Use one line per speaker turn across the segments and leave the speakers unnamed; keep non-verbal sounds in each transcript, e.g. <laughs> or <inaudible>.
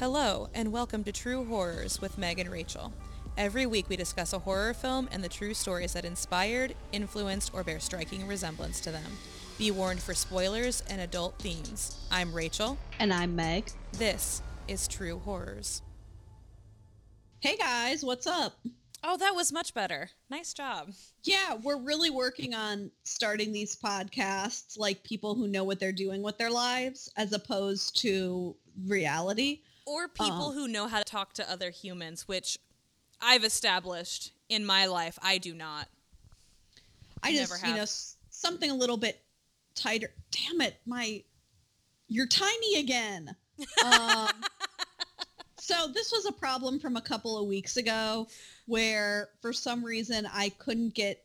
Hello, and welcome to True Horrors with Meg and Rachel. Every week we discuss a horror film and the true stories that inspired, influenced, or bear striking resemblance to them. Be warned for spoilers and adult themes. I'm Rachel.
And I'm Meg.
This is True Horrors.
Hey guys, what's up?
Oh, that was much better. Nice job.
Yeah, we're really working on starting these podcasts like people who know what they're doing with their lives as opposed to reality.
Or people
Um,
who know how to talk to other humans, which I've established in my life. I do not.
I
Never
just, you
have.
know, something a little bit tighter. Damn it, my you're tiny again. Um, <laughs> so this was a problem from a couple of weeks ago where for some reason I couldn't get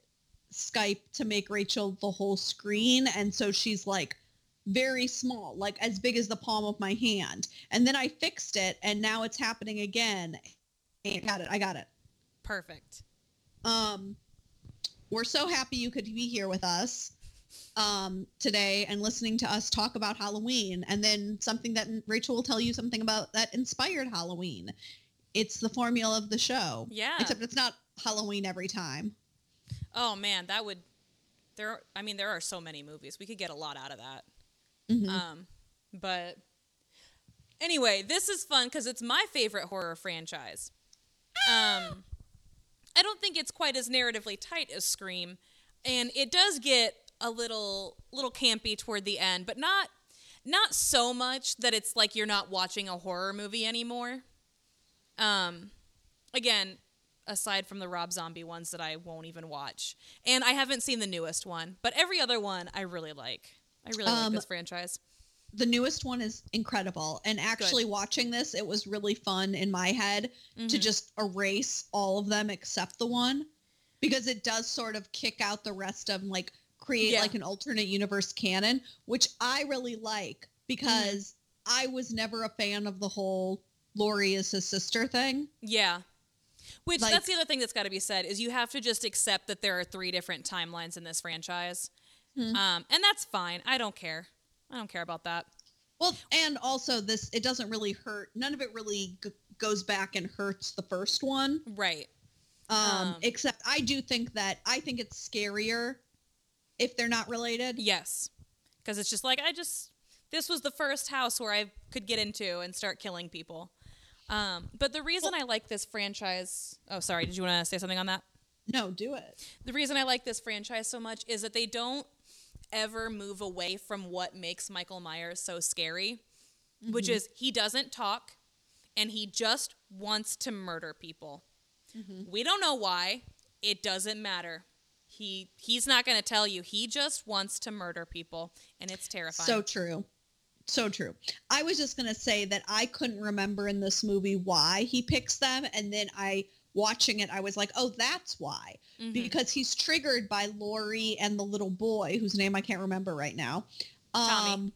Skype to make Rachel the whole screen and so she's like very small, like as big as the palm of my hand. And then I fixed it and now it's happening again. I got it. I got it.
Perfect.
Um, we're so happy you could be here with us um, today and listening to us talk about Halloween, and then something that Rachel will tell you something about that inspired Halloween. It's the formula of the show.
Yeah.
Except it's not Halloween every time.
Oh man, that would there I mean there are so many movies. We could get a lot out of that.
Mhm.
Um but anyway, this is fun cuz it's my favorite horror franchise. Um I don't think it's quite as narratively tight as Scream and it does get a little little campy toward the end, but not not so much that it's like you're not watching a horror movie anymore. Um again, aside from the Rob Zombie ones that I won't even watch. And I haven't seen the newest one, but every other one I really like. I really like
Um,
this franchise.
The newest one is incredible. And actually watching this, it was really fun in my head to
Mhm.
just erase all of them except the one because it does sort of kick out the rest of them, like create
Yeah.
like an alternate universe canon, which I really like because I was never a fan of the whole Laurie is his sister thing.
Yeah. Which
like-
that's the other thing that's got to be said is you have to just accept that there are three different timelines in this franchise.
Hmm.
Um, and that's fine. I don't care. I don't care about that.
Well, and also this, it doesn't really hurt. None of it really g- goes back and hurts the first one.
Right.
Um,
Um,
except I do think that I think it's scarier if they're not related.
Yes. Because it's just like I just this was the first house where I could get into and start killing people. Um, but the reason I like this franchise oh sorry, did you want to say something on that?
No, do it.
the reason I like this franchise so much is that they don't ever move away from what makes Michael Myers so scary, which mm-hmm. is he doesn't talk and he just wants to murder people. Mm-hmm. We don't know why. It doesn't matter. He he's not going to tell you. He just wants to murder people and it's terrifying.
So true. So true. I was just going to say that I couldn't remember in this movie why he picks them. And then I, watching it, I was like, oh, that's why.
Mhm.
Because he's triggered by Laurie and the little boy, whose name I can't remember right now.
Tommy.
Um,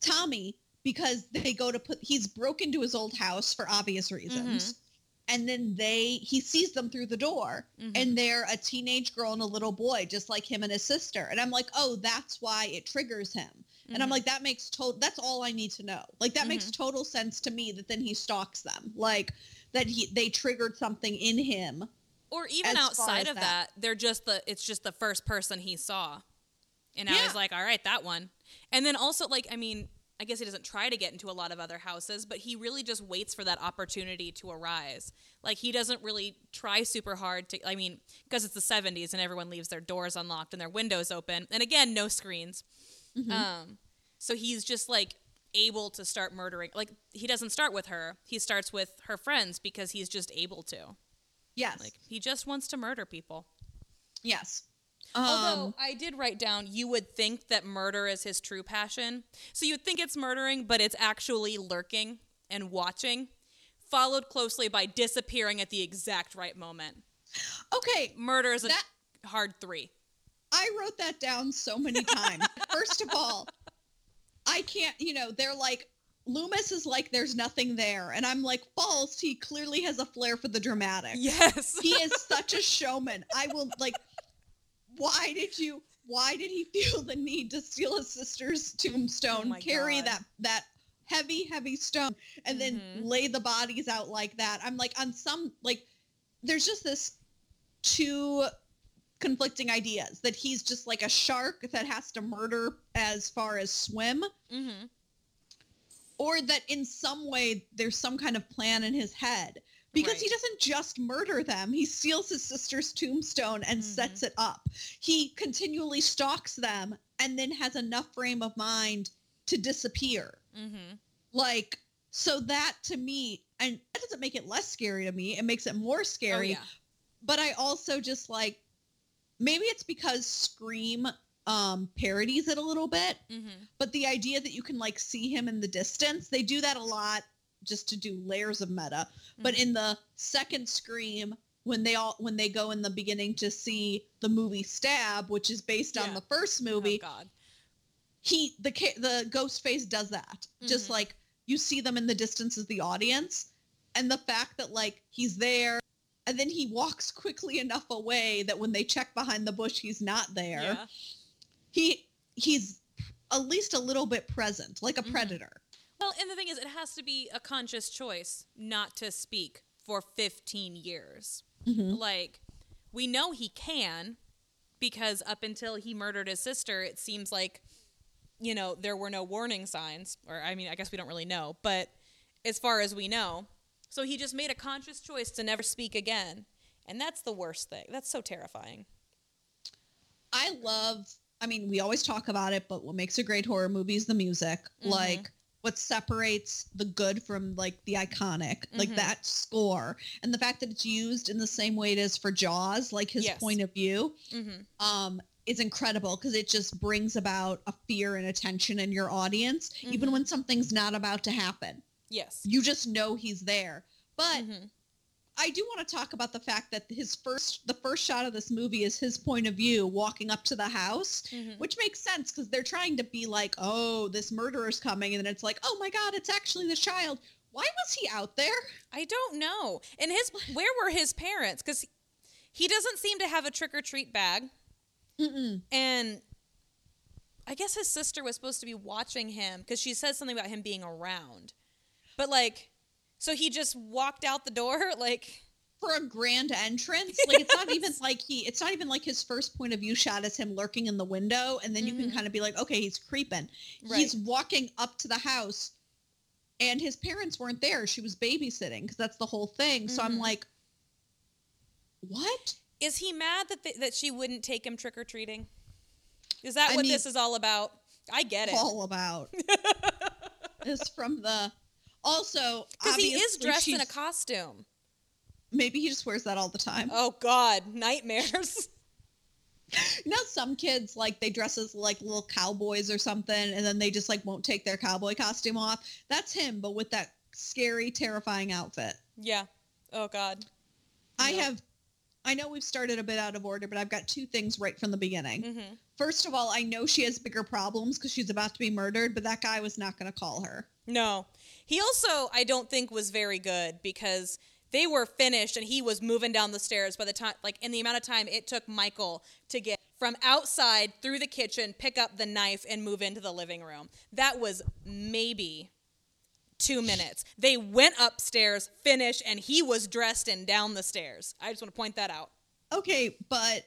Tommy, because they go to put, he's broke into his old house for obvious reasons. And then they, he sees them through the door
Mhm.
and they're a teenage girl and a little boy, just like him and his sister. And I'm like, oh, that's why it triggers him. And I'm
Mhm.
like, that makes total, that's all I need to know. Like that makes
Mm-hmm.
total sense to me that then he stalks them. Like that he, they triggered something in him.
or even outside of that.
that.
they're just the it's just the first person he saw and i was like all right that one and then also like i mean i guess he doesn't try to get into a lot of other houses but he really just waits for that opportunity to arise like he doesn't really try super hard to i mean because it's the 70s and everyone leaves their doors unlocked and their windows open and again no screens
Mm-hmm.
um so he's just like able to start murdering like he doesn't start with her he starts with her friends because he's just able to
Yes.
like he just wants to murder people
yes.
Although
Um,
I did write down, you would think that murder is his true passion. So you would think it's murdering, but it's actually lurking and watching, followed closely by disappearing at the exact right moment.
okay.
Murder is a
That-
hard three.
I wrote that down so many times. <laughs> First of all, I can't, you know, they're like, Loomis is like, there's nothing there. And I'm like, false. He clearly has a flair for the dramatic.
Yes.
He is such a showman. I will, like, why did you, why did he feel the need to steal his sister's tombstone,
Oh
carry
God.
that, that heavy, heavy stone and then
Mhm.
lay the bodies out like that. I'm like, on some, like, there's just this two conflicting ideas that he's just like a shark that has to murder as far as swim,
Mm-hmm.
or that in some way there's some kind of plan in his head. Because he doesn't just murder them. He steals his sister's tombstone and
Mhm.
sets it up. He continually stalks them and then has enough frame of mind to disappear.
Mm-hmm.
Like, so that to me, and that doesn't make it less scary to me. It makes it more scary.
Oh, yeah.
But I also just like, maybe it's because Scream um parodies it a little bit
Mm-hmm.
but the idea that you can like see him in the distance they do that a lot just to do layers of meta but
Mm-hmm.
in the second scream when they all when they go in the beginning to see the movie stab which is based on the first
oh,
movie
God.
he the the ghost face does that just
Mhm.
like you see them in the distance as the audience and the fact that like he's there and then he walks quickly enough away that when they check behind the bush he's not there
Yeah.
he he's at least a little bit present like a
Mhm.
predator
Well, and the thing is, it has to be a conscious choice not to speak for 15 years.
Mhm.
Like, we know he can because up until he murdered his sister, it seems like, you know, there were no warning signs. Or, I mean, I guess we don't really know, but as far as we know. So he just made a conscious choice to never speak again. And that's the worst thing. That's so terrifying.
I love, I mean, we always talk about it, but what makes a great horror movie is the music.
Mhm.
Like what separates the good from like the iconic, like
Mhm.
that score. And the fact that it's used in the same way it is for Jaws, like his
Yes.
point of view,
hmm
um, is incredible because it just brings about a fear and attention in your audience, even
Mhm.
when something's not about to happen.
Yes.
You just know he's there. But
Mhm.
I do want to talk about the fact that his first the first shot of this movie is his point of view walking up to the house,
Mhm.
which makes sense because they're trying to be like, "Oh, this murderer's coming," and then it's like, "Oh my god, it's actually the child." Why was he out there?
I don't know. And his <laughs> where were his parents? Because he doesn't seem to have a trick or treat bag,
Mm-mm.
and I guess his sister was supposed to be watching him because she says something about him being around. But like, so he just walked out the door, <laughs> like,
For a grand entrance, like it's not even like he. It's not even like his first point of view shot is him lurking in the window, and then you can
Mhm.
kind of be like, "Okay, he's creeping."
right?
He's walking up to the house, and his parents weren't there. She was babysitting because that's the whole thing. So I'm
Mhm.
like, what?
Is he mad that th- that she wouldn't take him trick or treating? Is that
I
what
mean-
this is all about? I get it.
all about <laughs> is from the also
Because he is dressed in a costume.
maybe he just wears that all the time
Oh God, nightmares. <laughs>
you know some kids like they dress as like little cowboys or something and then they just like won't take their cowboy costume off that's him but with that scary terrifying outfit
yeah. Oh God.
i have i know we've started a bit out of order but i've got two things right from the beginning
Mm-hmm.
first of all i know she has bigger problems because she's about to be murdered but that guy was not going to call her
No. He also, I don't think, was very good because they were finished and he was moving down the stairs by the time, like, in the amount of time it took Michael to get from outside through the kitchen, pick up the knife, and move into the living room. That was maybe two minutes. They went upstairs, finished, and he was dressed and down the stairs. I just want to point that out.
Okay, but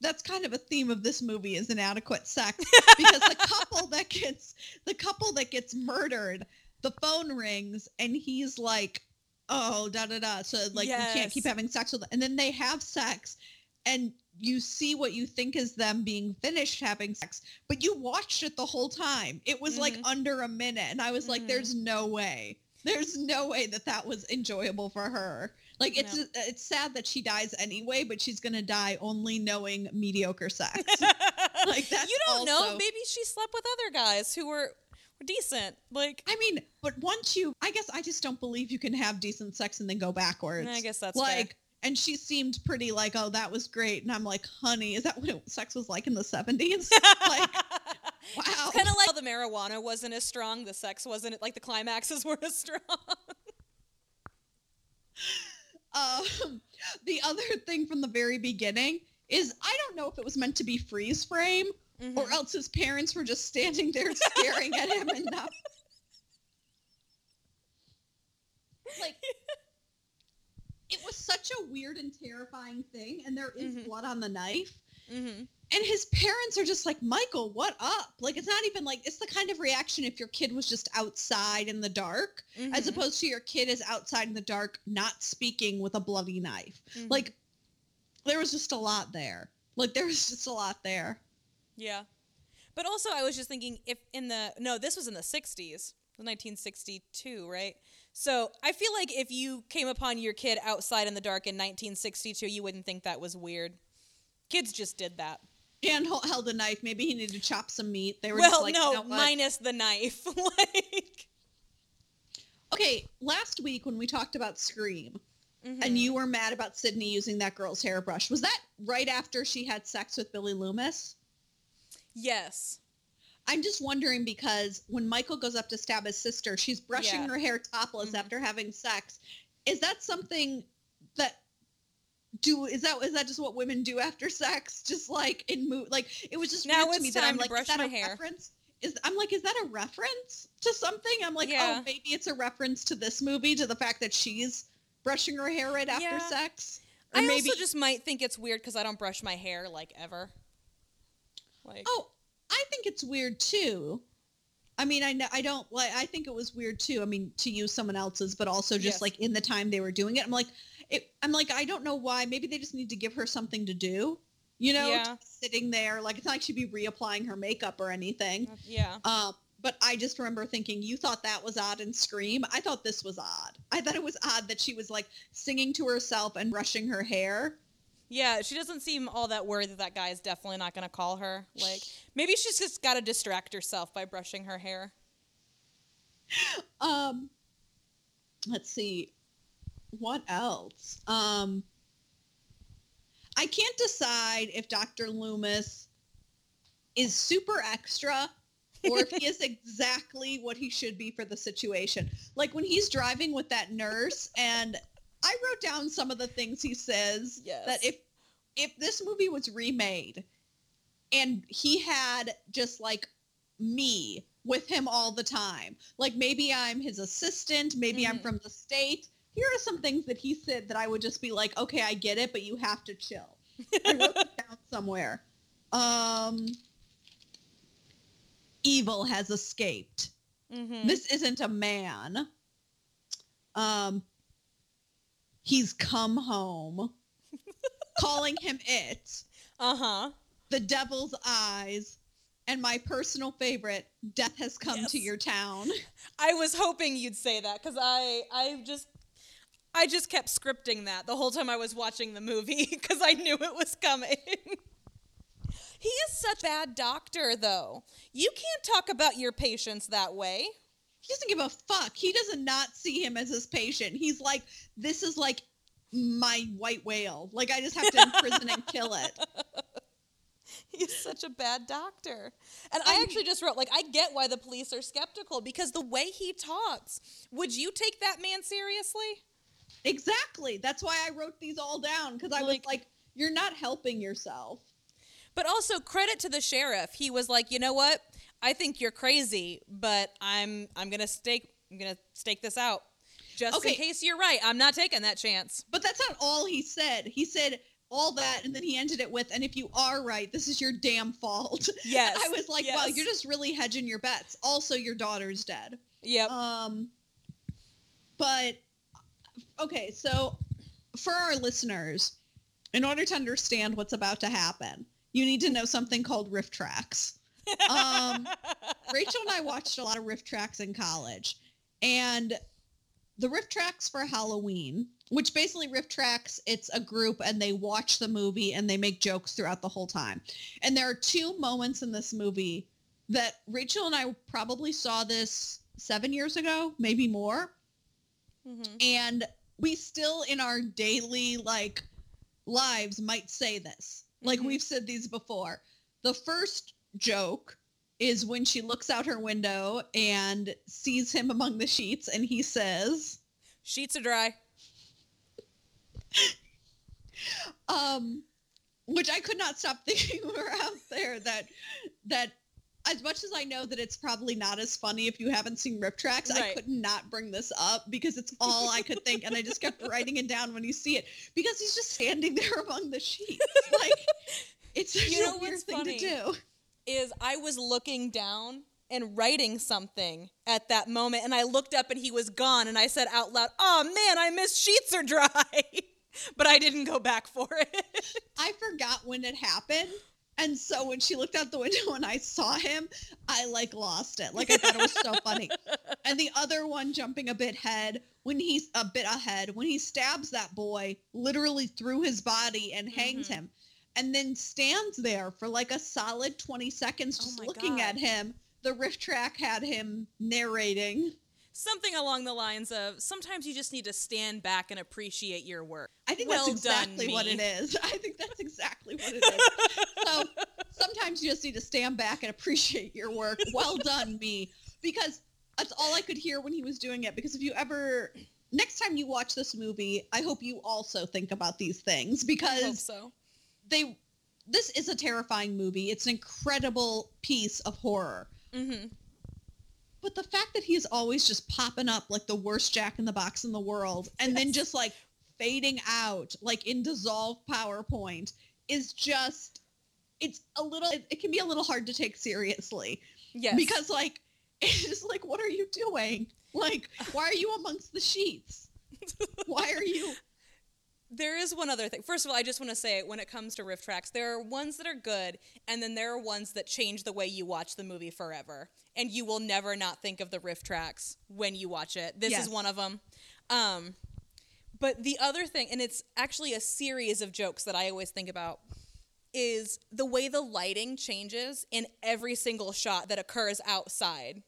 that's kind of a theme of this movie is inadequate sex <laughs> because the couple that gets the couple that gets murdered, the phone rings and he's like, "Oh, da da da." So like you can't keep having sex with them. and then they have sex and you see what you think is them being finished having sex, but you watched it the whole time. It was like
Mhm.
under a minute and I was like
Mhm.
there's no way. There's no way that that was enjoyable for her. Like it's
No.
Uh, it's sad that she dies anyway, but she's gonna die only knowing mediocre sex. <laughs> Like, that's
you don't know. Maybe she slept with other guys who were decent. Like,
I mean, but once you, I guess I just don't believe you can have decent sex and then go backwards.
I guess that's
like,
fair.
and she seemed pretty like, oh, that was great, and I'm like, honey, is that what <laughs> sex was like in the '70s? <laughs> like, wow.
kind of like the marijuana wasn't as strong, the sex wasn't like the climaxes weren't as strong.
Um, <laughs> the other thing from the very beginning is I don't know if it was meant to be freeze frame mm-hmm.
or
else his parents were just standing there <laughs> staring at him and not like <laughs> it was such a weird and terrifying thing and there is
mm-hmm.
blood on the knife
Mm-hmm.
And his parents are just like, Michael, what up? Like, it's not even like, it's the kind of reaction if your kid was just outside in the dark,
Mm-hmm.
as opposed to your kid is outside in the dark, not speaking with a bloody knife.
Mm-hmm.
Like, there was just a lot there. Like, there was just a lot there.
Yeah. But also, I was just thinking if in the no, this was in the '60s, 1962, right? So I feel like if you came upon your kid outside in the dark in 1962, you wouldn't think that was weird. Kids just did that.
Hel- held a knife. Maybe he needed to chop some meat. They were
Well,
just like,
no,
you know what?
minus the knife. <laughs> like,
Okay, last week when we talked about Scream,
mhm.
and you were mad about Sidney using that girl's hairbrush, was that right after she had sex with Billy Loomis?
yes,
I'm just wondering because when Michael goes up to stab his sister, she's brushing
Yeah.
her hair topless
Mhm.
after having sex. Is that something do is that is that just what women do after sex? Just like in mo- like it was just
Now
weird to me that I'm like,
brush
is that
my
a
hair.
reference? Is I'm like, is that a reference to something? I'm like, oh,
Yeah.
oh, maybe it's a reference to this movie, to the fact that she's brushing her hair right after
Yeah.
sex. Or
I
maybe
also just might think it's weird because I don't brush my hair like ever. Like,
Oh, I think it's weird too. I mean, I know I don't like. I think it was weird too. I mean, to use someone else's, but also just
Yes.
like in the time they were doing it, I'm like, it. I'm like, I don't know why. Maybe they just need to give her something to do. You know,
Yeah.
sitting there, like it's not like she'd be reapplying her makeup or anything.
yeah.
Um, but I just remember thinking, you thought that was odd in Scream. I thought this was odd. I thought it was odd that she was like singing to herself and brushing her hair.
Yeah, she doesn't seem all that worried that that guy is definitely not going to call her. Like, maybe she's just got to distract herself by brushing her hair.
Um, let's see, what else? Um, I can't decide if Dr. Loomis is super extra or if he <laughs> is exactly what he should be for the situation. Like when he's driving with that nurse, and I wrote down some of the things he says
Yes.
that if if this movie was remade and he had just like me with him all the time. Like maybe I'm his assistant, maybe I'm
Mhm.
from the state. Here are some things that he said that I would just be like, okay, I get it, but you have to chill. <laughs> I wrote it down somewhere. Um, evil has escaped.
Mm-hmm.
This isn't a man. Um, he's come home. <laughs> Calling him it.
Uh huh.
The devil's eyes. And my personal favorite, death has come to your town. <laughs>
I was hoping you'd say that because I, I just, I just kept scripting that the whole time I was watching the movie <laughs> because I knew it was coming. <laughs> he is such a bad doctor, though. You can't talk about your patients that way.
He doesn't give a fuck. He does not see him as his patient. He's like, this is like my white whale. Like I just have to imprison and kill it. <laughs>
He's such a bad doctor. And I
I-
actually just wrote, like, I get why the police are skeptical because the way he talks, would you take that man seriously?
Exactly. That's why I wrote these all down because I
Like-
was like, you're not helping yourself.
But also credit to the sheriff. He was like, you know what? I think you're crazy, but I'm I'm gonna stake I'm gonna stake this out. Just
Okay.
in case you're right. I'm not taking that chance.
But that's not all he said. He said all that and then he ended it with, and if you are right, this is your damn fault. <laughs>
Yes.
I was like, wow,
yes.
you're just really hedging your bets. Also, your daughter's dead.
Yep.
Um, but okay, so for our listeners, in order to understand what's about to happen, you need to know something called RiffTrax. Um, <laughs> Rachel and I watched a lot of RiffTrax in college, and the RiffTrax for Halloween, which basically RiffTrax, it's a group and they watch the movie and they make jokes throughout the whole time. And there are two moments in this movie that Rachel and I probably saw this seven years ago, maybe more.
Mhm.
And we still in our daily like lives might say this. Like
Mhm.
we've said these before. The first joke is when she looks out her window and sees him among the sheets and he says,
Sheets are dry. <laughs>
um which I could not stop <laughs> thinking were out there that that as much as I know that it's probably not as funny if you haven't seen RiffTrax, I could not bring this up because it's all I could think, and I just kept writing it down when you see it because he's just standing there among the sheets. Like it's such
You know
a weird
what's
thing
funny?
to do.
is I was looking down and writing something at that moment, and I looked up and he was gone, and I said out loud, "Oh man, I miss sheets are dry," <laughs> but I didn't go back for it.
I forgot when it happened. And so when she looked out the window and I saw him, I like lost it. Like I thought it was so funny. <laughs> And the other one jumping a bit ahead when he's a bit ahead when he stabs that boy literally through his body and hangs
Mhm.
him and then stands there for like a solid 20 seconds
Oh
just
my
looking
God.
at him. The riff track had him narrating.
Something along the lines of sometimes you just need to stand back and appreciate your work.
I think
Well
that's
done,
exactly what
me.
it is. I think that's exactly what it is. <laughs> so sometimes you just need to stand back and appreciate your work. Well done, me. Because that's all I could hear when he was doing it. Because if you ever, next time you watch this movie, I hope you also think about these things
I hope
because
so.
they, this is a terrifying movie. It's an incredible piece of horror.
hmm
But the fact that he's always just popping up like the worst Jack in the Box in the world and then just like fading out like in dissolved PowerPoint is just it's a little it, it can be a little hard to take seriously
Yes.
because like <laughs> it's just like what are you doing? Like why are you amongst the sheets? <laughs> Why are you
There is one other thing. First of all, I just want to say when it comes to RiffTrax, there are ones that are good, and then there are ones that change the way you watch the movie forever. And you will never not think of the RiffTrax when you watch it. This
Yes.
is one of them. Um, but the other thing, and it's actually a series of jokes that I always think about, is the way the lighting changes in every single shot that occurs outside.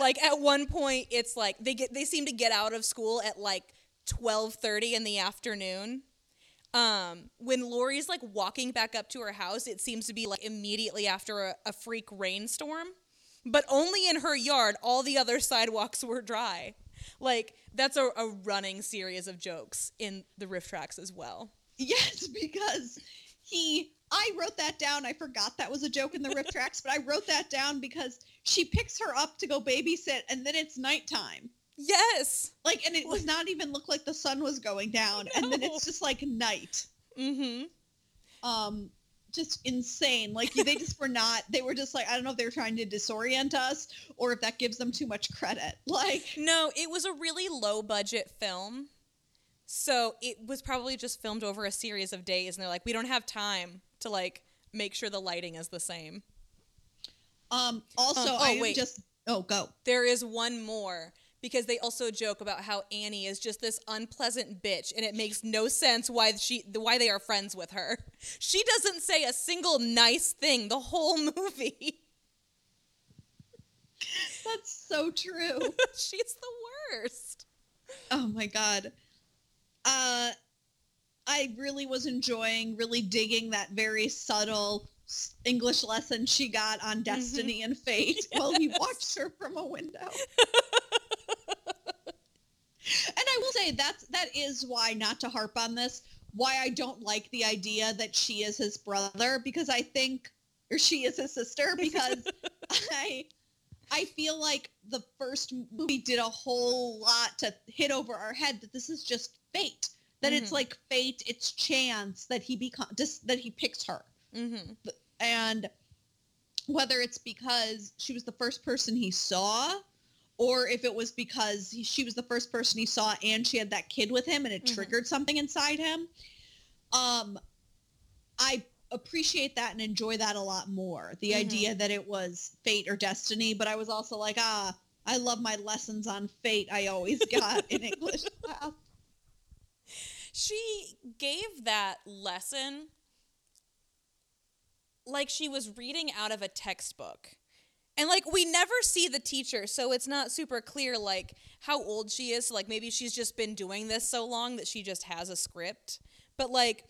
Like at one point, it's like they get they seem to get out of school at like twelve thirty in the afternoon. Um, when Laurie's like walking back up to her house, it seems to be like immediately after a, a freak rainstorm. But only in her yard, all the other sidewalks were dry. Like that's a, a running series of jokes in the RiffTrax as well.
Yes, because he I wrote that down. I forgot that was a joke in the riff <laughs> tracks, but I wrote that down because she picks her up to go babysit and then it's nighttime.
Yes.
Like and it <laughs> was not even look like the sun was going down and then it's just like night.
Mm-hmm.
Um just insane. Like they just were not they were just like I don't know if they were trying to disorient us or if that gives them too much credit. <laughs> Like
No, it was a really low budget film. So it was probably just filmed over a series of days and they're like, we don't have time to like make sure the lighting is the same.
um also
Um, oh,
I
wait.
just oh go.
There is one more because they also joke about how Annie is just this unpleasant bitch and it makes no sense why she why they are friends with her. <laughs> She doesn't say a single nice thing the whole <laughs> movie.
That's so true. <laughs>
She's the worst.
Oh my god. Uh I really was enjoying really digging that very subtle English lesson she got on destiny and fate while he watched her from a window. And I will say that's that is why not to harp on this, why I don't like the idea that she is his brother because I think or she is his sister because <laughs> I I feel like the first movie did a whole lot to hit over our head that this is just fate. That it's
Mhm.
like fate, it's chance that he become just that he picks her.
Mm-hmm.
And whether it's because she was the first person he saw or if it was because he, she was the first person he saw and she had that kid with him and it
Mhm.
triggered something inside him. Um I appreciate that and enjoy that a lot more. The
Mhm.
idea that it was fate or destiny, but I was also like, ah, I love my lessons on fate I always <laughs> got in English class.
She gave that lesson like she was reading out of a textbook. And like we never see the teacher, so it's not super clear like how old she is. Like maybe she's just been doing this so long that she just has a script. But like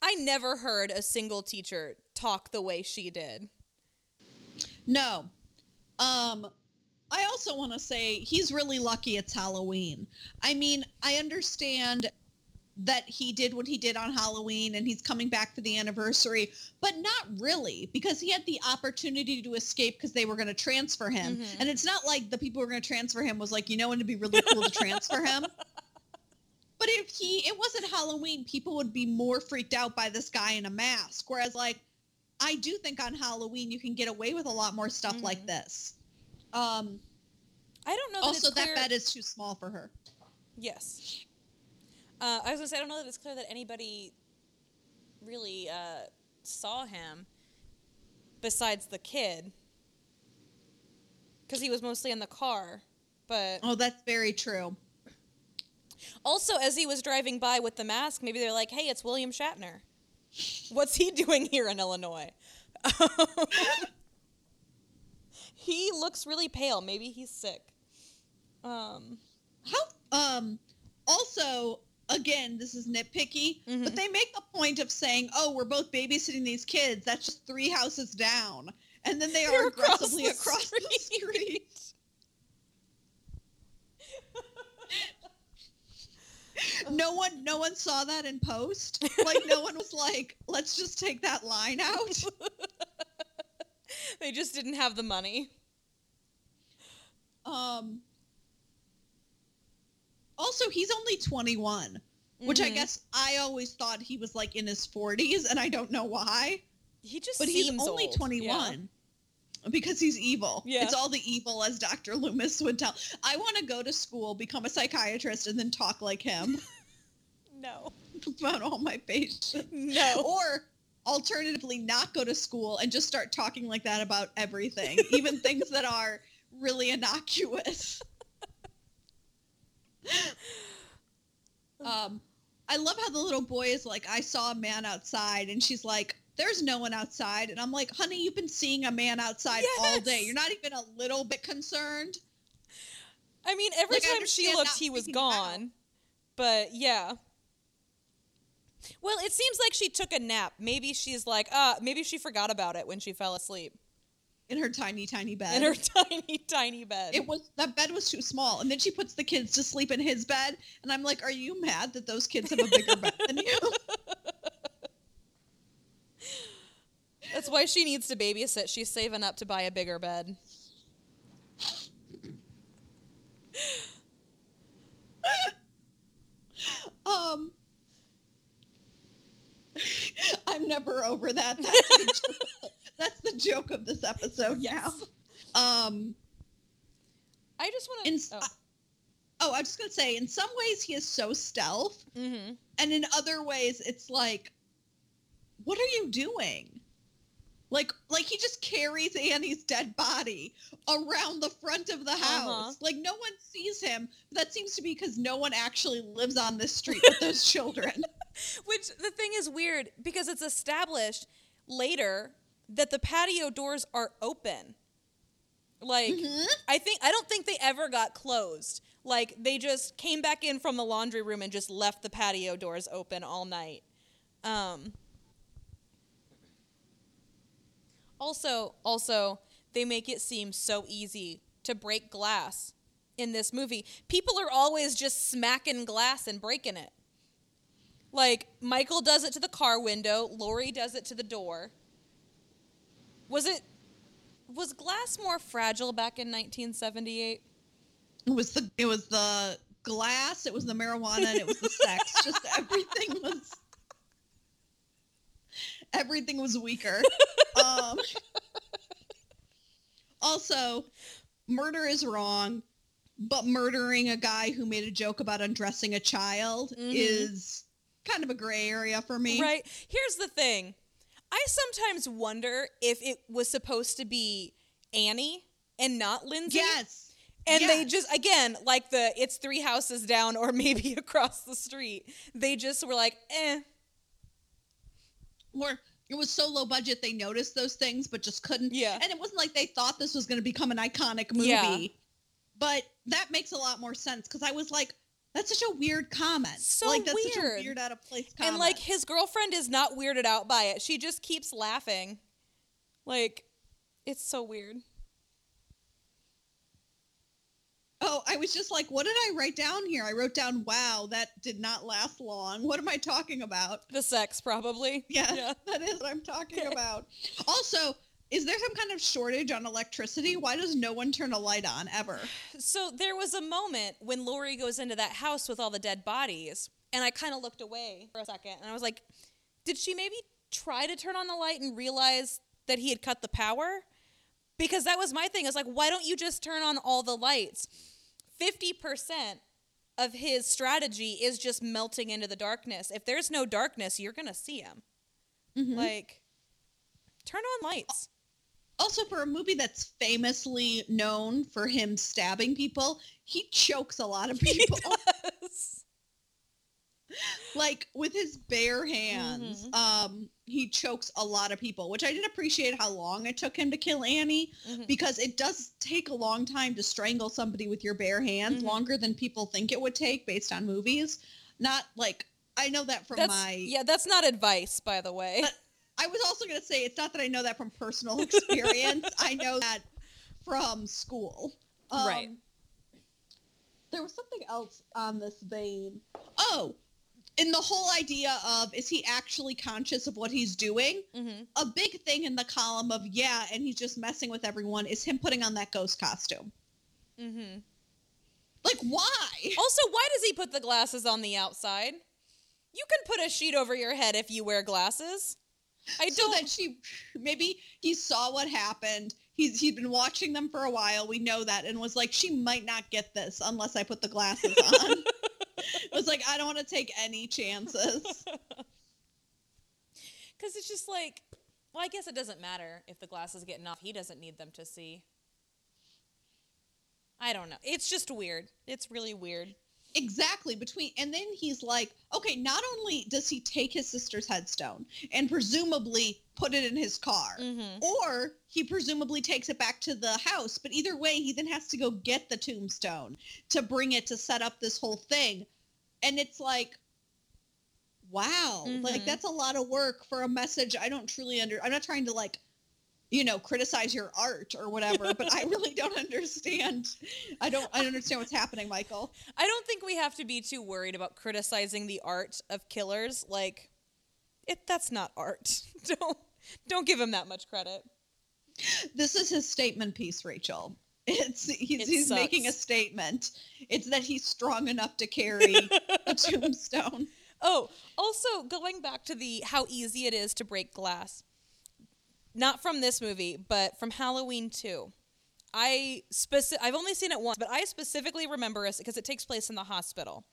I never heard a single teacher talk the way she did.
No. Um I also want to say he's really lucky it's Halloween. I mean, I understand that he did what he did on Halloween and he's coming back for the anniversary, but not really because he had the opportunity to escape because they were going to transfer him.
Mhm.
And it's not like the people who were going to transfer him was like, you know, when it'd be really cool to transfer him. <laughs> But if he, it wasn't Halloween, people would be more freaked out by this guy in a mask. Whereas, like, I do think on Halloween you can get away with a lot more stuff like
Mhm.
this. Um,
I don't know. That
also, that bed is too small for her.
Yes. Uh, I was gonna say I don't know that it's clear that anybody really uh, saw him besides the kid, because he was mostly in the car. But
Oh, that's very true.
also, as he was driving by with the mask, maybe they're like, "Hey, it's William Shatner. What's he <laughs> doing here in Illinois?" <laughs> he looks really pale. Maybe he's sick. Um,
How um also again, this is nitpicky,
Mhm.
but they make a point of saying, "Oh, we're both babysitting these kids. That's just three houses down." And then they
They're
are
across
aggressively
the
across the
street. <laughs>
No one no one saw that in post. Like no one was like, "Let's just take that line out." <laughs>
they just didn't have the money.
Um Also, he's only 21, which I
Mhm.
guess I always thought he was like in his 40s and I don't know why.
He just
but he's only
old.
21 because he's evil.
Yeah.
It's all the evil, as Dr. Loomis would tell. I want to go to school, become a psychiatrist, and then talk like him <laughs>
No.
about all my patients.
No.
Or alternatively, not go to school and just start talking like that about everything, even things that are really innocuous. <laughs> <laughs> um, I love how the little boy is like, I saw a man outside, and she's like, there's no one outside. And I'm like, honey, you've been seeing a man outside all day. You're not even a little bit concerned.
I mean, every
Like,
time she looked, he was
freaking out.
gone. But yeah. Well, it seems like she took a nap. Maybe she's like, uh, maybe she forgot about it when she fell asleep
In her tiny, tiny bed.
in her <laughs> tiny, tiny bed.
it was that bed was too small and then she puts the kids to sleep in his bed and i'm like are you mad that those kids have a bigger bed than you <laughs>
That's why she needs to babysit. She's saving up to buy a bigger bed. <laughs>
um i'm never over that that's the, joke. that's the joke of this episode
Yes.
now um
I just want to.
oh. i was just gonna say in some ways he is so stealth
Oh. hmm
and in other ways it's like what are you doing like like he just carries annie's dead body around the front of the house
Uh-huh.
like no one sees him that seems to be because no one actually lives on this street with those <laughs> children
Which the thing is weird because it's established later that the patio doors are open. Like
Mhm.
I think I don't think they ever got closed. Like they just came back in from the laundry room and just left the patio doors open all night. Um Also, also they make it seem so easy to break glass in this movie. People are always just smacking glass and breaking it. Like Michael does it to the car window, Laurie does it to the door. Was it was glass more fragile back in 1978?
it was the it was the glass it was the marijuana and it was the sex <laughs> just everything was everything was weaker <laughs> um also murder is wrong but murdering a guy who made a joke about undressing a child
Mhm.
is kind of a gray area for me
Right. Here's the thing. I sometimes wonder if it was supposed to be Annie and not Lindsay.
yes
And they just again, like the it's three houses down or <laughs> maybe across the street. They just were like, eh.
or it was so low budget they noticed those things but just couldn't
Yeah.
and it wasn't like they thought this was going to become an iconic movie
Yeah.
but that makes a lot more sense because i was like that's such a weird comment
So
like that's such
weird.
a weird out of place comment
And like his girlfriend is not weirded out by it. She just keeps laughing. Like, it's so weird.
Oh, I was just like, what did I write down here? I wrote down, wow, that did not last long. What am I talking about?
The sex, probably.
Yeah,
Yeah. <laughs>
that is what I'm talking about. Also, is there some kind of shortage on electricity? Why does no one turn a light on ever?
So there was a moment when Laurie goes into that house with all the dead bodies, and I kind of looked away for a second, and I was like, did she maybe try to turn on the light and realize that he had cut the power? Because that was my thing. I was like, why don't you just turn on all the lights? 50% of his strategy is just melting into the darkness. If there's no darkness, you're going to see him.
Mhm.
Like, turn on lights.
Also, for a movie that's famously known for him stabbing people, he chokes a lot of <laughs> people. like with his bare hands.
Mhm.
Um, he chokes a lot of people, which I did appreciate how long it took him to kill Annie
Mhm.
because it does take a long time to strangle somebody with your bare hands,
Mhm.
longer than people think it would take based on movies. Not like I know that from
That's,
my
yeah, that's not advice, by the way.
But- I was also going to say it's not that I know that from personal <laughs> experience. I know that from school. Um,
Right.
There was something else on this vein. Oh, in the whole idea of is he actually conscious of what he's doing?
hmm
A big thing in the column of yeah, and he's just messing with everyone is him putting on that ghost costume.
Mm-hmm.
Like why?
Also, why does he put the glasses on the outside? You can put a sheet over your head if you wear glasses. I
so
don't.
that she maybe he saw what happened he's he'd been watching them for a while we know that and was like she might not get this unless i put the glasses on it <laughs> was like i don't want to take any chances <laughs>
Because it's just like, well, I guess it doesn't matter if the glasses getting off. He doesn't need them to see. I don't know. It's just weird. It's really weird.
Exactly between and then he's like okay not only does he take his sister's headstone and presumably put it in his car
Mm-hmm.
or he presumably takes it back to the house but either way he then has to go get the tombstone to bring it to set up this whole thing and it's like wow like
Mhm.
that's a lot of work for a message i don't truly under i'm not trying to like you know criticize your art or whatever but i really don't understand i don't i don't understand what's happening michael
I don't think we have to be too worried about criticizing the art of killers. Like, it that's not art. <laughs> don't don't give him that much credit.
this is his statement piece rachel it's he's,
It
he's making a statement it's that he's strong enough to carry <laughs> a tombstone
Oh, also going back to the how easy it is to break glass. Not from this movie, but from Halloween 2. I speci- I've only seen it once, but I specifically remember us because it takes place in the hospital.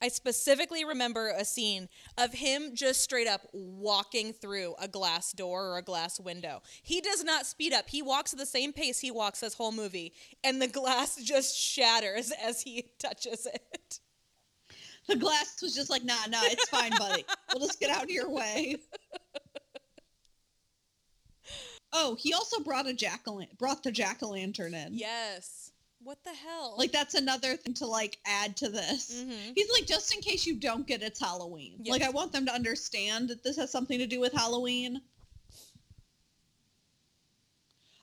I specifically remember a scene of him just straight up walking through a glass door or a glass window. He does not speed up. He walks at the same pace he walks this whole movie, and the glass <laughs> just shatters as he touches it.
The glass was just like, nah, nah, it's fine, buddy. We'll just get out of your way. <laughs> Oh, he also brought a jack o' brought the jack o' lantern in.
Yes. What the hell?
Like that's another thing to like add to this.
Mhm.
He's like, just in case you don't get it's Halloween.
Yes.
Like I want them to understand that this has something to do with Halloween.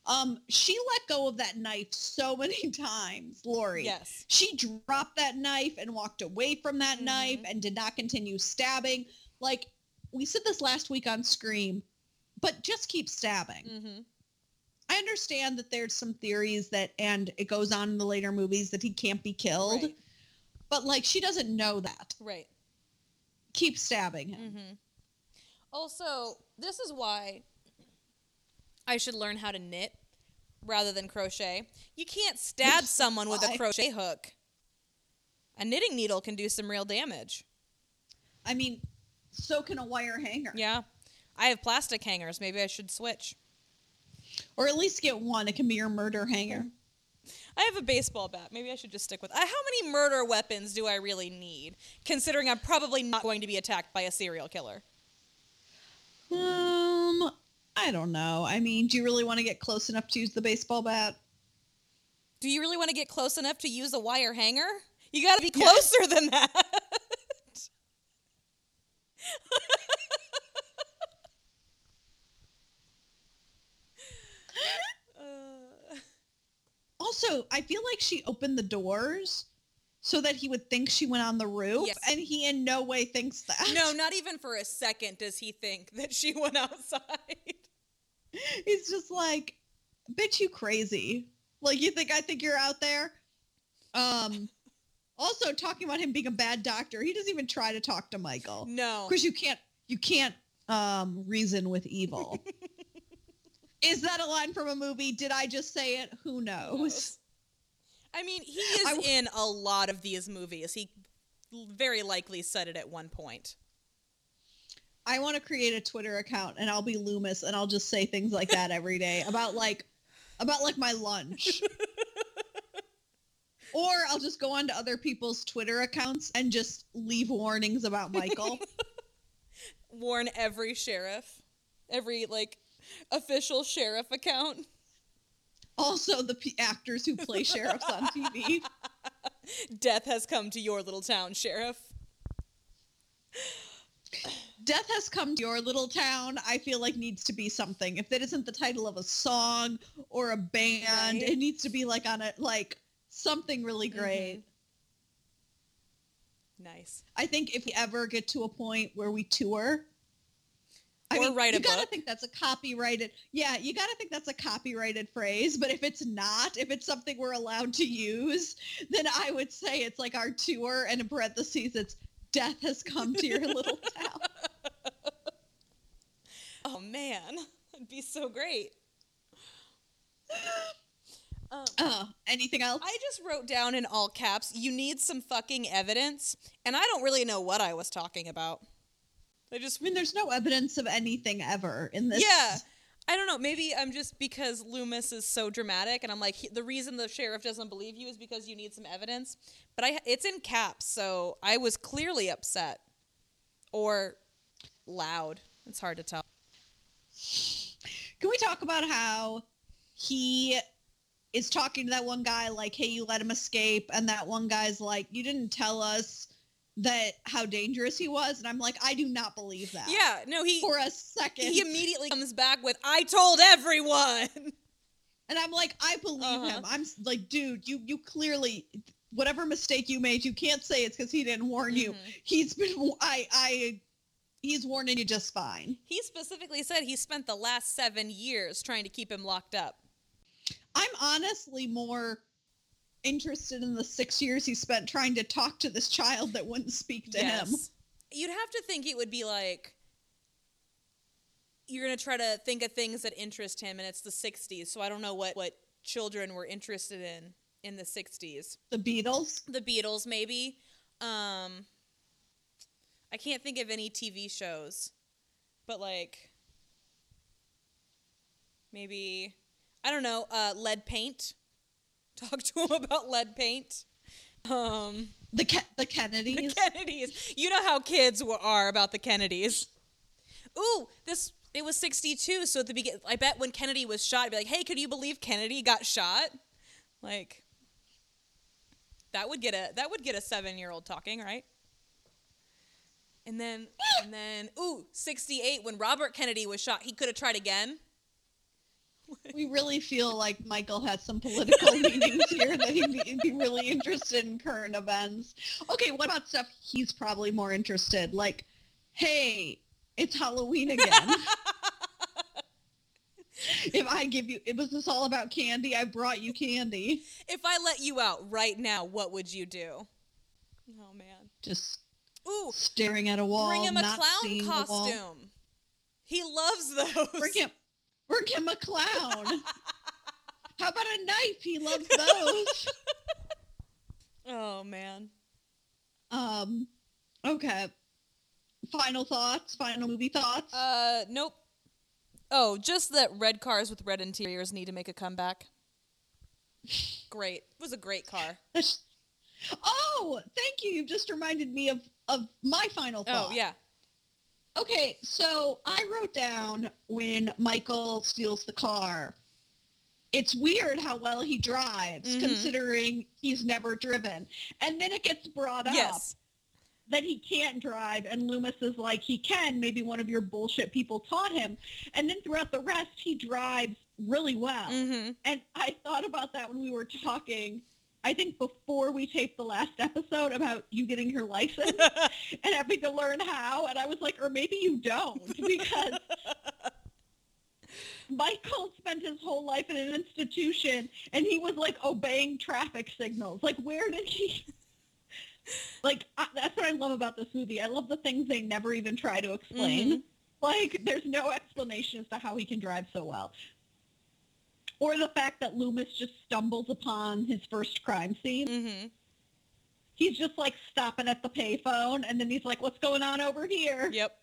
Um, she let go of that knife so <laughs> many times, Laurie.
Yes.
She dropped that knife and walked away from that knife
Mhm.
and did not continue stabbing. Like we said this last week on Scream, but just keep stabbing.
Mm-hmm.
I understand that there's some theories that, and it goes on in the later movies that he can't be killed,
Right.
but like she doesn't know that.
Right.
Keep stabbing him.
Mm-hmm. Also, this is why I should learn how to knit rather than crochet. You can't stab <laughs> someone with a crochet hook. A knitting needle can do some real damage.
I mean, so can a wire hanger,
Yeah. I have plastic hangers. Maybe I should switch.
or at least get one. It can be your murder hanger.
I have a baseball bat. Maybe I should just stick with. Uh, how many murder weapons do I really need? Considering I'm probably not going to be attacked by a serial killer.
Um, I don't know. I mean, do you really want to get close enough to use the baseball bat?
Do you really want to get close enough to use a wire hanger? You got to be closer than that. <laughs> Uh,
Also, I feel like she opened the doors so that he would think she went on the roof,
Yes.
and he in no way thinks that.
No, <laughs> not even for a second does he think that she <laughs> went outside.
He's just like, bitch, you crazy. Like, you think I think you're out there? Um, also talking about him being a bad doctor, he doesn't even try to talk to Michael.
No.
Because you can't, you can't um, reason with evil. <laughs> Is that a line from a movie? Did I just say it? Who knows?
I mean, he <laughs> is
w-
in a lot of these movies. He very likely said it at one point.
I want to create a Twitter account and I'll be Loomis and I'll just say things like that every day about like about like my lunch. <laughs> or I'll just go onto other people's Twitter accounts and just leave warnings about Michael. <laughs>
Warn every sheriff, every like official sheriff account.
also the p- actors who play sheriffs on TV.
Death has come to your little town, sheriff.
Death has come to your little town. I feel like needs to be something. If that isn't the title of a song or a band,
Right.
it needs to be like on a like something really mm-hmm. great.
Nice.
I think if we ever get to a point where we tour, I
Or
mean,
write
you gotta
book.
think that's a copyrighted. Yeah, you gotta think that's a copyrighted phrase. But if it's not, if it's something we're allowed to use, then I would say it's like our tour, and in parentheses, it's death has come to your little <laughs> town.
Oh man, that'd be so great. Um,
Uh, anything else?
I just wrote down in all caps, you need some fucking evidence. And I don't really know what I was talking about. I just,
I mean, there's no evidence of anything ever in this.
yeah. I don't know. Maybe I'm just because Loomis is so dramatic, and I'm like, he, the reason the sheriff doesn't believe you is because you need some evidence. But I, it's in caps, so I was clearly upset or loud. It's hard to tell.
Can we talk about how he is talking to that one guy like, "Hey, you let him escape," and that one guy's like, "You didn't tell us that how dangerous he was," and I'm like, I do not believe that.
Yeah, no, he
For a second.
he immediately comes back with, "I told everyone."
and I'm like, I believe
Uh-huh.
him. I'm like, dude, you you clearly whatever mistake you made, you can't say it's because he didn't warn you.
Mhm.
He's been I I he's warning you just fine.
He specifically said he spent the last seven years trying to keep him locked up.
I'm honestly more interested in the six years he spent trying to talk to this child that wouldn't speak to him.
You'd have to think it would be like you're gonna try to think of things that interest him, and it's the '60s. So I don't know what what children were interested in in the '60s.
The Beatles.
The Beatles, maybe. Um, I can't think of any TV shows, but like maybe I don't know. Uh, lead paint. Talk to him <laughs> about lead paint. Um,
The Ke- the Kennedys.
the
Kennedys.
You know how kids were, are about the Kennedys. Ooh, this it was 62, so at the begin I bet when Kennedy was shot, I'd be like, "Hey, could you believe Kennedy got shot?" Like that would get a that would get a 7-year-old talking, right? And then and then ooh, 68 when Robert Kennedy was shot, he could have tried again.
We really feel like Michael has some political <laughs> meanings here that he'd be, he'd be really interested in current events. Okay, what about stuff he's probably more interested? Like, hey, it's Halloween again. <laughs> if I give you, it was this all about candy? I brought you candy.
If I let you out right now, what would you do? Oh man.
Just
Ooh,
staring at a wall.
Bring him a
not
clown
seeing the wall.
costume. He loves those.
Bring him, bring him a clown. <laughs> How about a knife? He loves those. <laughs>
Oh man.
um, okay. Final thoughts. Final movie thoughts.
Uh, nope. Oh, just that red cars with red interiors need to make a comeback. <laughs> Great. It was a great car.
Oh, thank you. You've just reminded me of of my final thought.
Oh yeah.
Okay, so I wrote down when Michael steals the car. It's weird how well he drives,
Mhm.
considering he's never driven. And then it gets brought up
Yes.
that he can't drive, and Loomis is like, he can. Maybe one of your bullshit people taught him. And then throughout the rest, he drives really well.
Mm-hmm.
And I thought about that when we were talking. I think before we taped the last episode about you getting your license <laughs> and having to learn how, and I was like, or maybe you don't <laughs> because Michael spent his whole life in an institution and he was like obeying traffic signals. Like, where did he? <laughs> Like, I, that's what I love about this movie. I love the things they never even try to explain.
Mhm.
Like, there's no explanation as to how he can drive so well. Or the fact that Loomis just stumbles upon his first crime scene.
Mm-hmm.
He's just like stopping at the payphone and then he's like, what's going on over here?
Yep.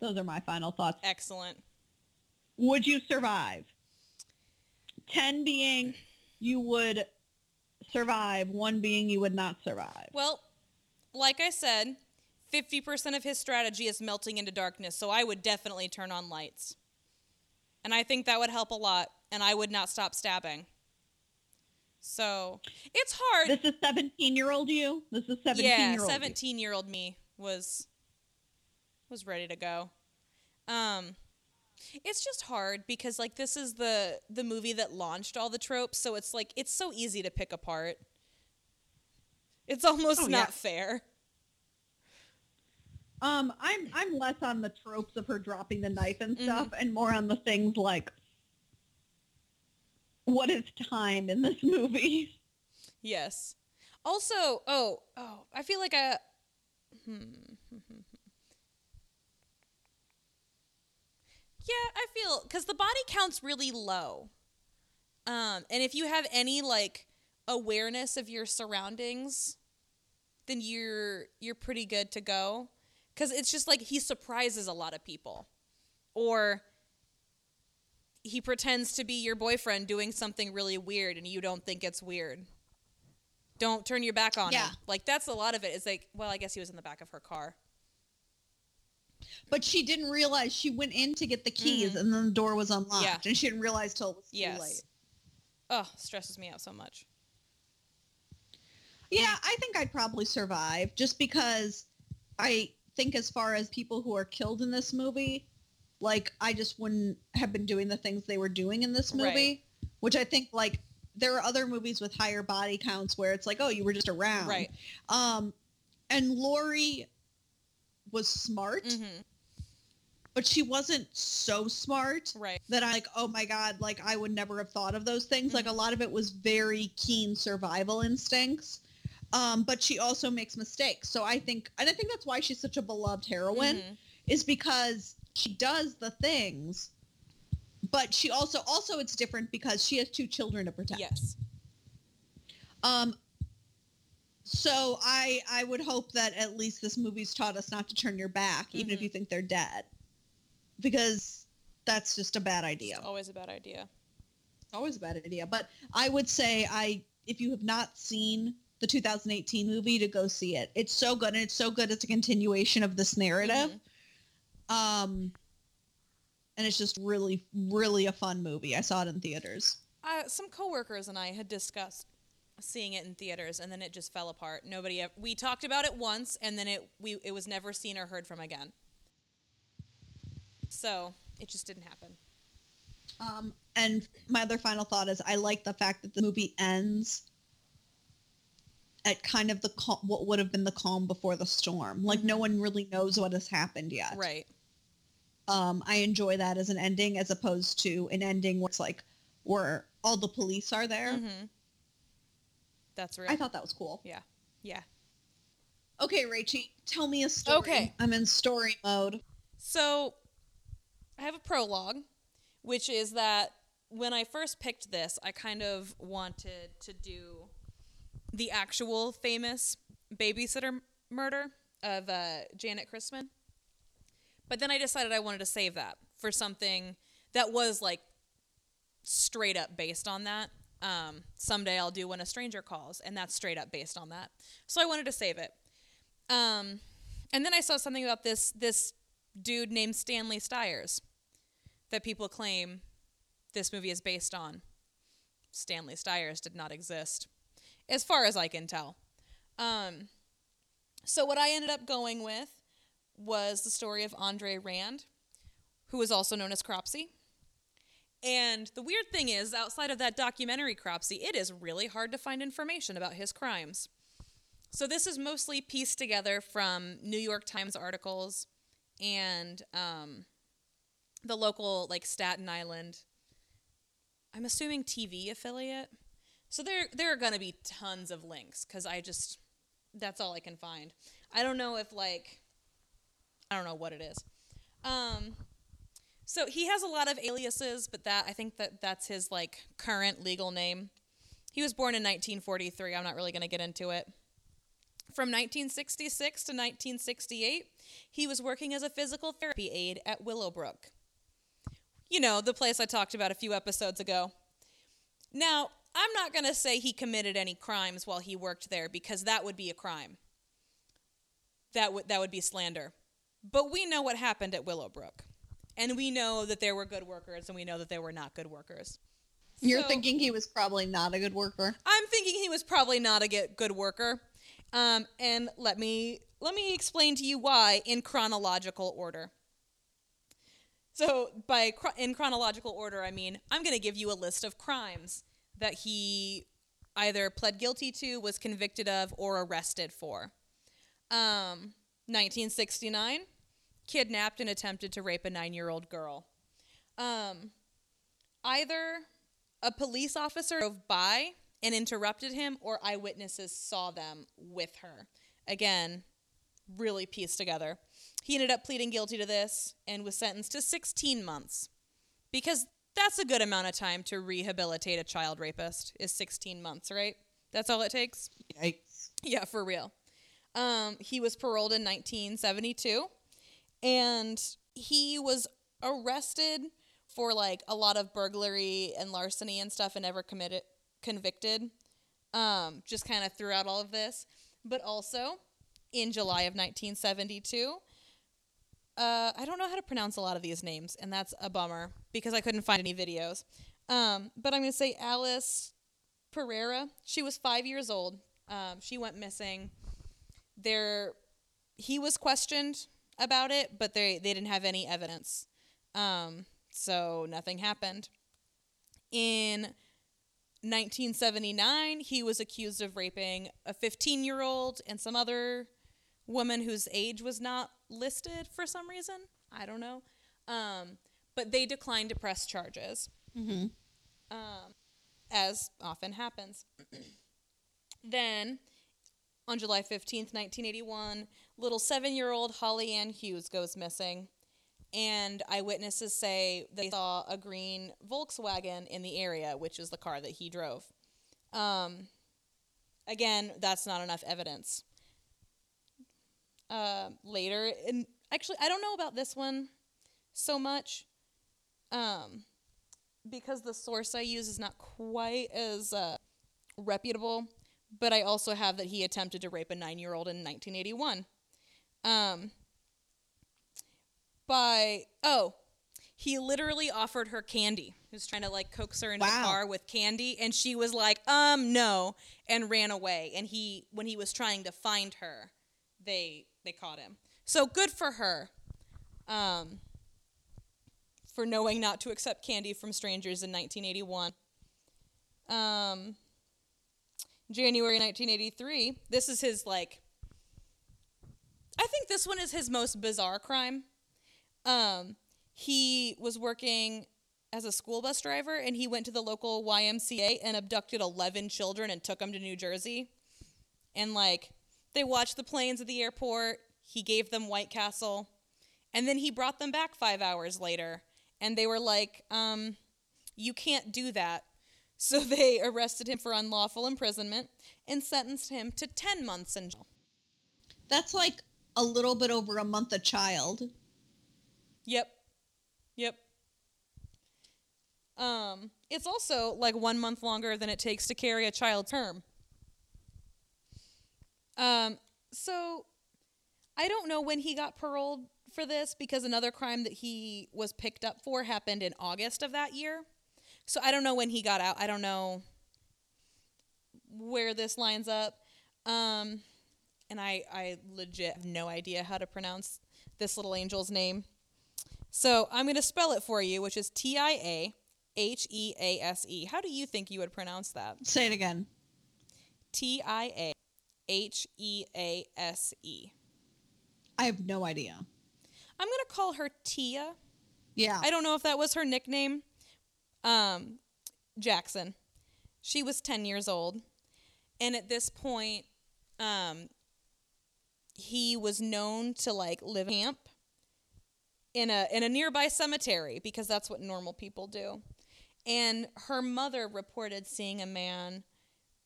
Those are my final thoughts.
Excellent.
Would you survive? 10 being you would survive, one being you would not survive.
Well, like I said, 50% of his strategy is melting into darkness, so I would definitely turn on lights. And I think that would help a lot, and I would not stop stabbing. So, it's hard.
This is 17-year-old you? This is 17-year-old
yeah, 17 year old me was was ready to go. Um it's just hard because like this is the the movie that launched all the tropes, so it's like it's so easy to pick apart. It's almost
Oh,
not
yeah.
fair.
Um, I'm I'm less on the tropes of her dropping the knife and
Mhm.
stuff, and more on the things like what is time in this movie.
Yes. Also, oh, oh, I feel like a. Hmm. Yeah, I feel because the body count's really low, um, and if you have any like awareness of your surroundings, then you're you're pretty good to go. Because it's just like he surprises a lot of people, or he pretends to be your boyfriend doing something really weird, and you don't think it's weird don't turn your back on
Yeah.
him. Like that's a lot of it. It's like, well, I guess he was in the back of her car.
But she didn't realize she went in to get the keys, mm-hmm. and then the door was unlocked,
Yeah.
and she didn't realize till it was too
Yes.
late.
Oh, stresses me out so much.
Yeah, I think I'd probably survive just because I think as far as people who are killed in this movie, like I just wouldn't have been doing the things they were doing in this movie, which I think like there are other movies with higher body counts where it's like, oh, you were just around.
Right.
Um, and Laurie was smart,
Mm-hmm.
but she wasn't so smart
Right.
that I like, oh my god, like I would never have thought of those things. Like a lot of it was very keen survival instincts. Um, but she also makes mistakes. So I think, and I think that's why she's such a beloved heroine,
Mhm.
is because she does the things, but she also, also it's different because she has two children to protect.
Yes.
Um, so I, I would hope that at least this movie's taught us not to turn your back, even if
Mhm.
you think they're dead, because that's just a bad idea.
It's always a bad idea.
always a bad idea. But I would say I if you have not seen the 2018 movie to go see it. It's so good and it's so good It's a continuation of this narrative.
Mhm.
Um and it's just really really a fun movie. I saw it in theaters.
Uh, some coworkers and I had discussed seeing it in theaters, and then it just fell apart. Nobody. Ever, we talked about it once, and then it we it was never seen or heard from again. So it just didn't happen.
Um and my other final thought is I like the fact that the movie ends at kind of the cal- what would have been the calm before the storm. Like no one really knows what has happened yet.
Right.
um, I enjoy that as an ending as opposed to an ending where it's like where all the police are there.
Mm-hmm. That's real.
I thought that was cool.
Yeah. Yeah.
Okay, Rachie, tell me a story.
Okay.
I'm in story mode.
So, I have a prologue, which is that when I first picked this, I kind of wanted to do the actual famous babysitter murder of uh, Janet Christman. But then I decided I wanted to save that for something that was like straight up based on that. Um, someday I'll do when a stranger calls, and that's straight up based on that. So I wanted to save it. Um, and then I saw something about this this dude named Stanley Stiers that people claim this movie is based on. Stanley Stiers did not exist, as far as I can tell. Um, so what I ended up going with was the story of Andre Rand, who was also known as Cropsey. And the weird thing is, outside of that documentary Cropsey, it is really hard to find information about his crimes. So this is mostly pieced together from New York Times articles and um, the local, like Staten Island, I'm assuming TV affiliate. So there, there are going to be tons of links because I just, that's all I can find. I don't know if like, I don't know what it is. Um, so he has a lot of aliases, but that I think that that's his like current legal name. He was born in 1943. I'm not really going to get into it. From 1966 to 1968, he was working as a physical therapy aide at Willowbrook. You know, the place I talked about a few episodes ago. Now, I'm not going to say he committed any crimes while he worked there because that would be a crime. That would that would be slander. But we know what happened at Willowbrook. And we know that there were good workers and we know that there were not good workers.
You're
So-
thinking he was probably not a good worker.
I'm thinking he was probably not a get- good worker. Um, and let me let me explain to you why in chronological order. So by in chronological order, I mean I'm going to give you a list of crimes that he either pled guilty to, was convicted of, or arrested for. Um, 1969, kidnapped and attempted to rape a nine-year-old girl. Um, either a police officer drove by and interrupted him, or eyewitnesses saw them with her. Again, really pieced together. He ended up pleading guilty to this and was sentenced to 16 months because that's a good amount of time to rehabilitate a child rapist is 16 months, right? That's all it takes.
Yikes.
Yeah, for real. Um, he was paroled in 1972, and he was arrested for like a lot of burglary and larceny and stuff, and never committed convicted. Um, just kind of throughout all of this, but also in July of 1972. Uh, I don't know how to pronounce a lot of these names, and that's a bummer because I couldn't find any videos. Um, but I'm going to say Alice Pereira. She was five years old. Um, she went missing. There, he was questioned about it, but they they didn't have any evidence, um, so nothing happened. In 1979, he was accused of raping a 15 year old and some other woman whose age was not listed for some reason. I don't know. Um, but they declined to press charges
Mm-hmm.
um, as often happens. <clears throat> then, on July 15th, 1981, little seven year old Holly Ann Hughes goes missing. And eyewitnesses say they saw a green Volkswagen in the area, which is the car that he drove. Um, again, that's not enough evidence. Uh, later, and actually, I don't know about this one so much. Um, because the source I use is not quite as uh, reputable, but I also have that he attempted to rape a nine year old in 1981. Um, by, oh, he literally offered her candy. He was trying to like coax her into
Wow.
a car with candy, and she was like, um, no, and ran away. And he, when he was trying to find her, they they caught him. So good for her. Um, for knowing not to accept candy from strangers in 1981. Um, January 1983. This is his like. I think this one is his most bizarre crime. Um, he was working as a school bus driver, and he went to the local YMCA and abducted 11 children and took them to New Jersey. And like, they watched the planes at the airport. He gave them White Castle, and then he brought them back five hours later and they were like, um, you can't do that. <laughs> So they arrested him for unlawful imprisonment and sentenced him to 10 months in jail.
That's like a little bit over a month a child.
Yep. Yep. Um, it's also like one month longer than it takes to carry a child term. Um, so I don't know when he got paroled for this because another crime that he was picked up for happened in August of that year. So I don't know when he got out. I don't know where this lines up. Um, and I, I legit have no idea how to pronounce this little angel's name. So I'm going to spell it for you, which is T I A H E A S E. How do you think you would pronounce that?
Say it again.
T I A H E A S E.
I have no idea.
I'm going to call her Tia.
Yeah.
I don't know if that was her nickname. Um, Jackson. She was 10 years old. And at this point, um, he was known to like live in camp in a in a nearby cemetery because that's what normal people do. And her mother reported seeing a man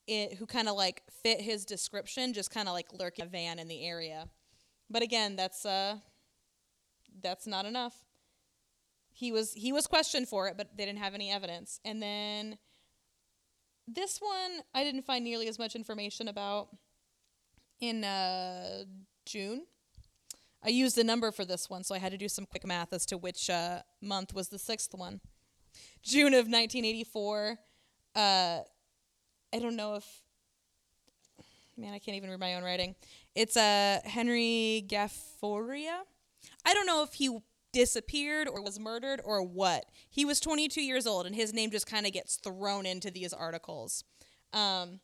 it, who kind of like fit his description, just kind of like lurking in a van in the area. But again, that's uh that's not enough. He was he was questioned for it, but they didn't have any evidence. And then this one I didn't find nearly as much information about in uh, June. I used a number for this one, so I had to do some quick math as to which uh, month was the sixth one. June of 1984. Uh, I don't know if. Man, I can't even read my own writing. It's uh, Henry Gafforia. I don't know if he disappeared or was murdered or what. He was 22 years old, and his name just kind of gets thrown into these articles. Um,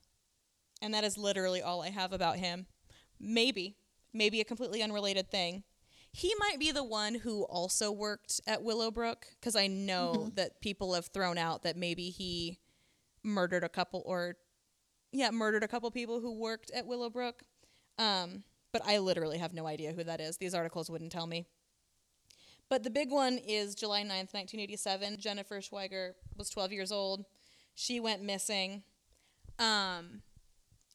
and that is literally all I have about him. Maybe, maybe a completely unrelated thing. He might be the one who also worked at Willowbrook because I know
Mm-hmm.
that people have thrown out that maybe he murdered a couple or, yeah, murdered a couple people who worked at Willowbrook. Um, but I literally have no idea who that is. These articles wouldn't tell me. But the big one is July 9th, 1987. Jennifer Schweiger was 12 years old. She went missing. Um,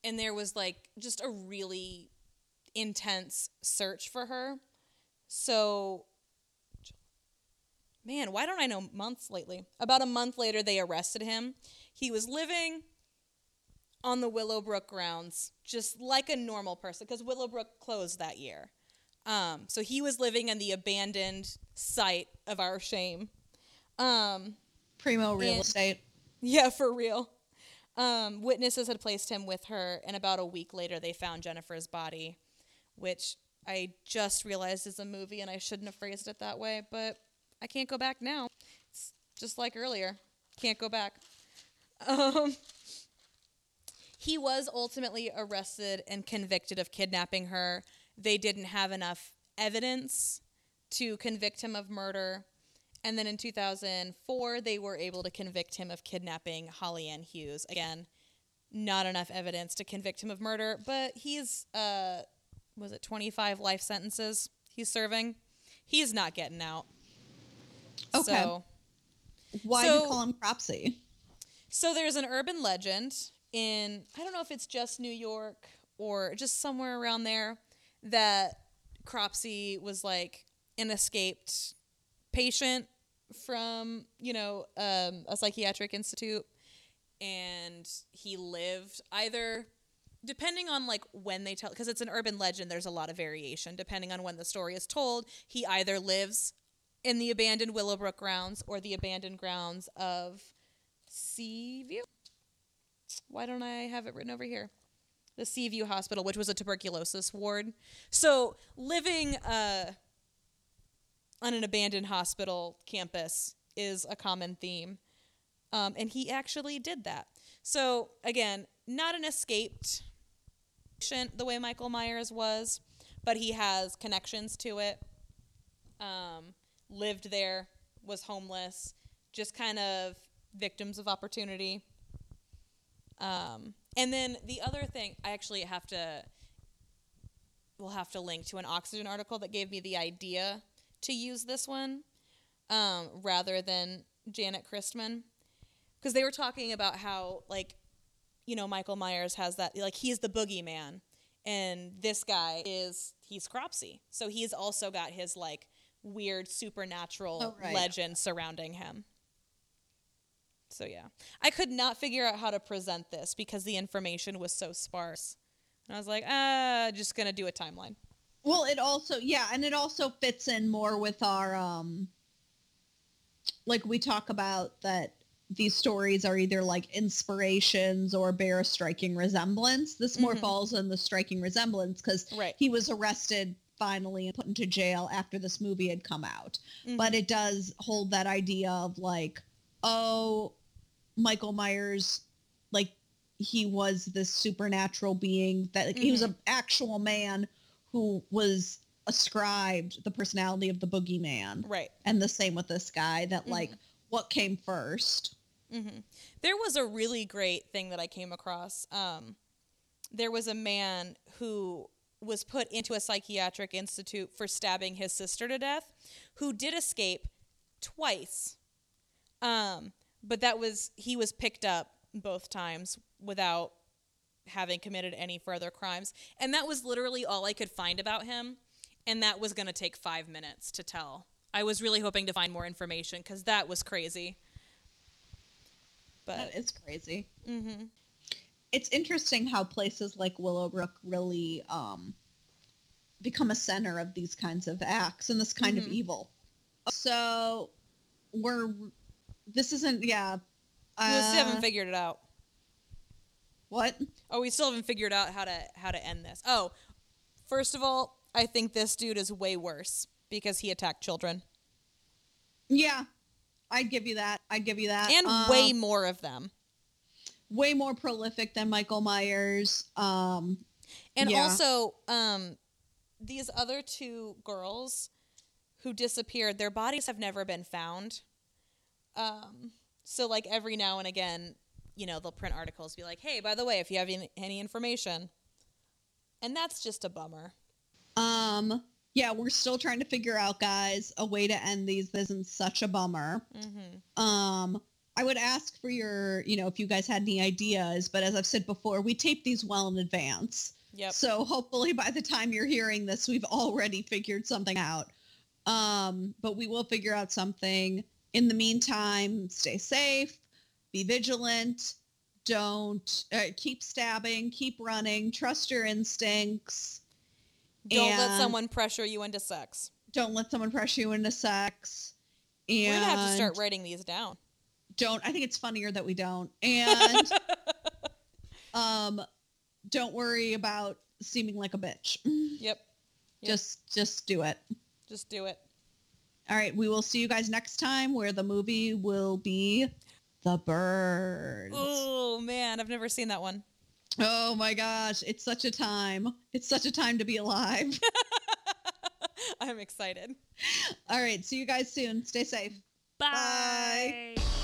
and there was like just a really intense search for her. So, man, why don't I know months lately? About a month later, they arrested him. He was living on the Willowbrook grounds, just like a normal person, because Willowbrook closed that year. Um, so he was living in the abandoned site of our shame. Um,
Primo real
And-
estate.
yeah, for real. Um, witnesses had placed him with her, and about a week later, they found Jennifer's body, which I just realized is a movie, and I shouldn't have phrased it that way, but I can't go back now. It's just like earlier. Can't go back. <laughs> Um, he was ultimately arrested and convicted of kidnapping her. They didn't have enough evidence to convict him of murder. And then in 2004, they were able to convict him of kidnapping Holly Ann Hughes. Again, not enough evidence to convict him of murder, but he's, uh, was it 25 life sentences he's serving? He's not getting out.
Okay.
So,
Why do you call him Cropsey?
so there's an urban legend in I don't know if it's just New York or just somewhere around there that Cropsey was like an escaped patient from you know um, a psychiatric institute, and he lived either depending on like when they tell because it's an urban legend there's a lot of variation depending on when the story is told he either lives in the abandoned willowbrook grounds or the abandoned grounds of Seaview. Why don't I have it written over here? The Seaview Hospital, which was a tuberculosis ward. So living uh, on an abandoned hospital campus is a common theme. Um, and he actually did that. So again, not an escaped patient the way Michael Myers was, but he has connections to it. Um, lived there, was homeless, just kind of victims of opportunity. Um, and then the other thing, I actually have to, we'll have to link to an Oxygen article that gave me the idea to use this one um, rather than Janet Christman. Because they were talking about how, like, you know, Michael Myers has that, like, he's the boogeyman. And this guy is, he's Cropsey. So he's also got his, like, weird supernatural
Oh, right.
legend surrounding him. So yeah, I could not figure out how to present this because the information was so sparse. And I was like, ah, just gonna do a timeline.
Well, it also yeah, and it also fits in more with our um like we talk about that these stories are either like inspirations or bear a striking resemblance. This more
Mhm.
falls in the striking resemblance because
Right.
he was arrested finally and put into jail after this movie had come out.
Mhm.
But it does hold that idea of like, oh, Michael Myers, like he was this supernatural being that like, he was an actual man who was ascribed the personality of the boogeyman.
Right.
And the same with this guy that like what came first.
hmm There was a really great thing that I came across. Um, there was a man who was put into a psychiatric institute for stabbing his sister to death, who did escape twice. Um, but that was he was picked up both times without having committed any further crimes, and that was literally all I could find about him, and that was going to take five minutes to tell. I was really hoping to find more information because that was crazy. But
it's crazy.
hmm
It's interesting how places like Willowbrook really um, become a center of these kinds of acts and this kind of
Mhm.
evil. So we're this isn't yeah.
we still
uh,
haven't figured it out.
what?
Oh, we still haven't figured out how to how to end this. Oh, first of all, I think this dude is way worse because he attacked children
Yeah, I'd give you that. I'd give you that.
and
Um,
way more of them.
Way more prolific than Michael Myers. Um,
And
Yeah.
also, um, these other two girls who disappeared, their bodies have never been found. Um, so like every now and again, you know, they'll print articles, be like, "Hey, by the way, if you have any, any information," and that's just a bummer.
um, yeah, we're still trying to figure out, guys, a way to end these. This isn't such a bummer.
hmm
Um, I would ask for your, you know, if you guys had any ideas, but as I've said before, we tape these well in advance.
Yep.
So hopefully by the time you're hearing this, we've already figured something out. Um, but we will figure out something. In the meantime, stay safe, be vigilant, don't uh, keep stabbing, keep running, trust your instincts.
Don't let someone pressure you into sex.
Don't let someone pressure you into sex. And
We're gonna have to start writing these down.
Don't i think it's funnier that we don't and <laughs> um don't worry about seeming like a bitch
Yep. Yep.
just just do it
Just do it.
all right we will see you guys next time where the movie will be the bird
Oh man, I've never seen that one.
oh my gosh it's such a time it's such a time to be alive <laughs>
I'm excited.
all right see you guys soon stay safe
Bye.
Bye.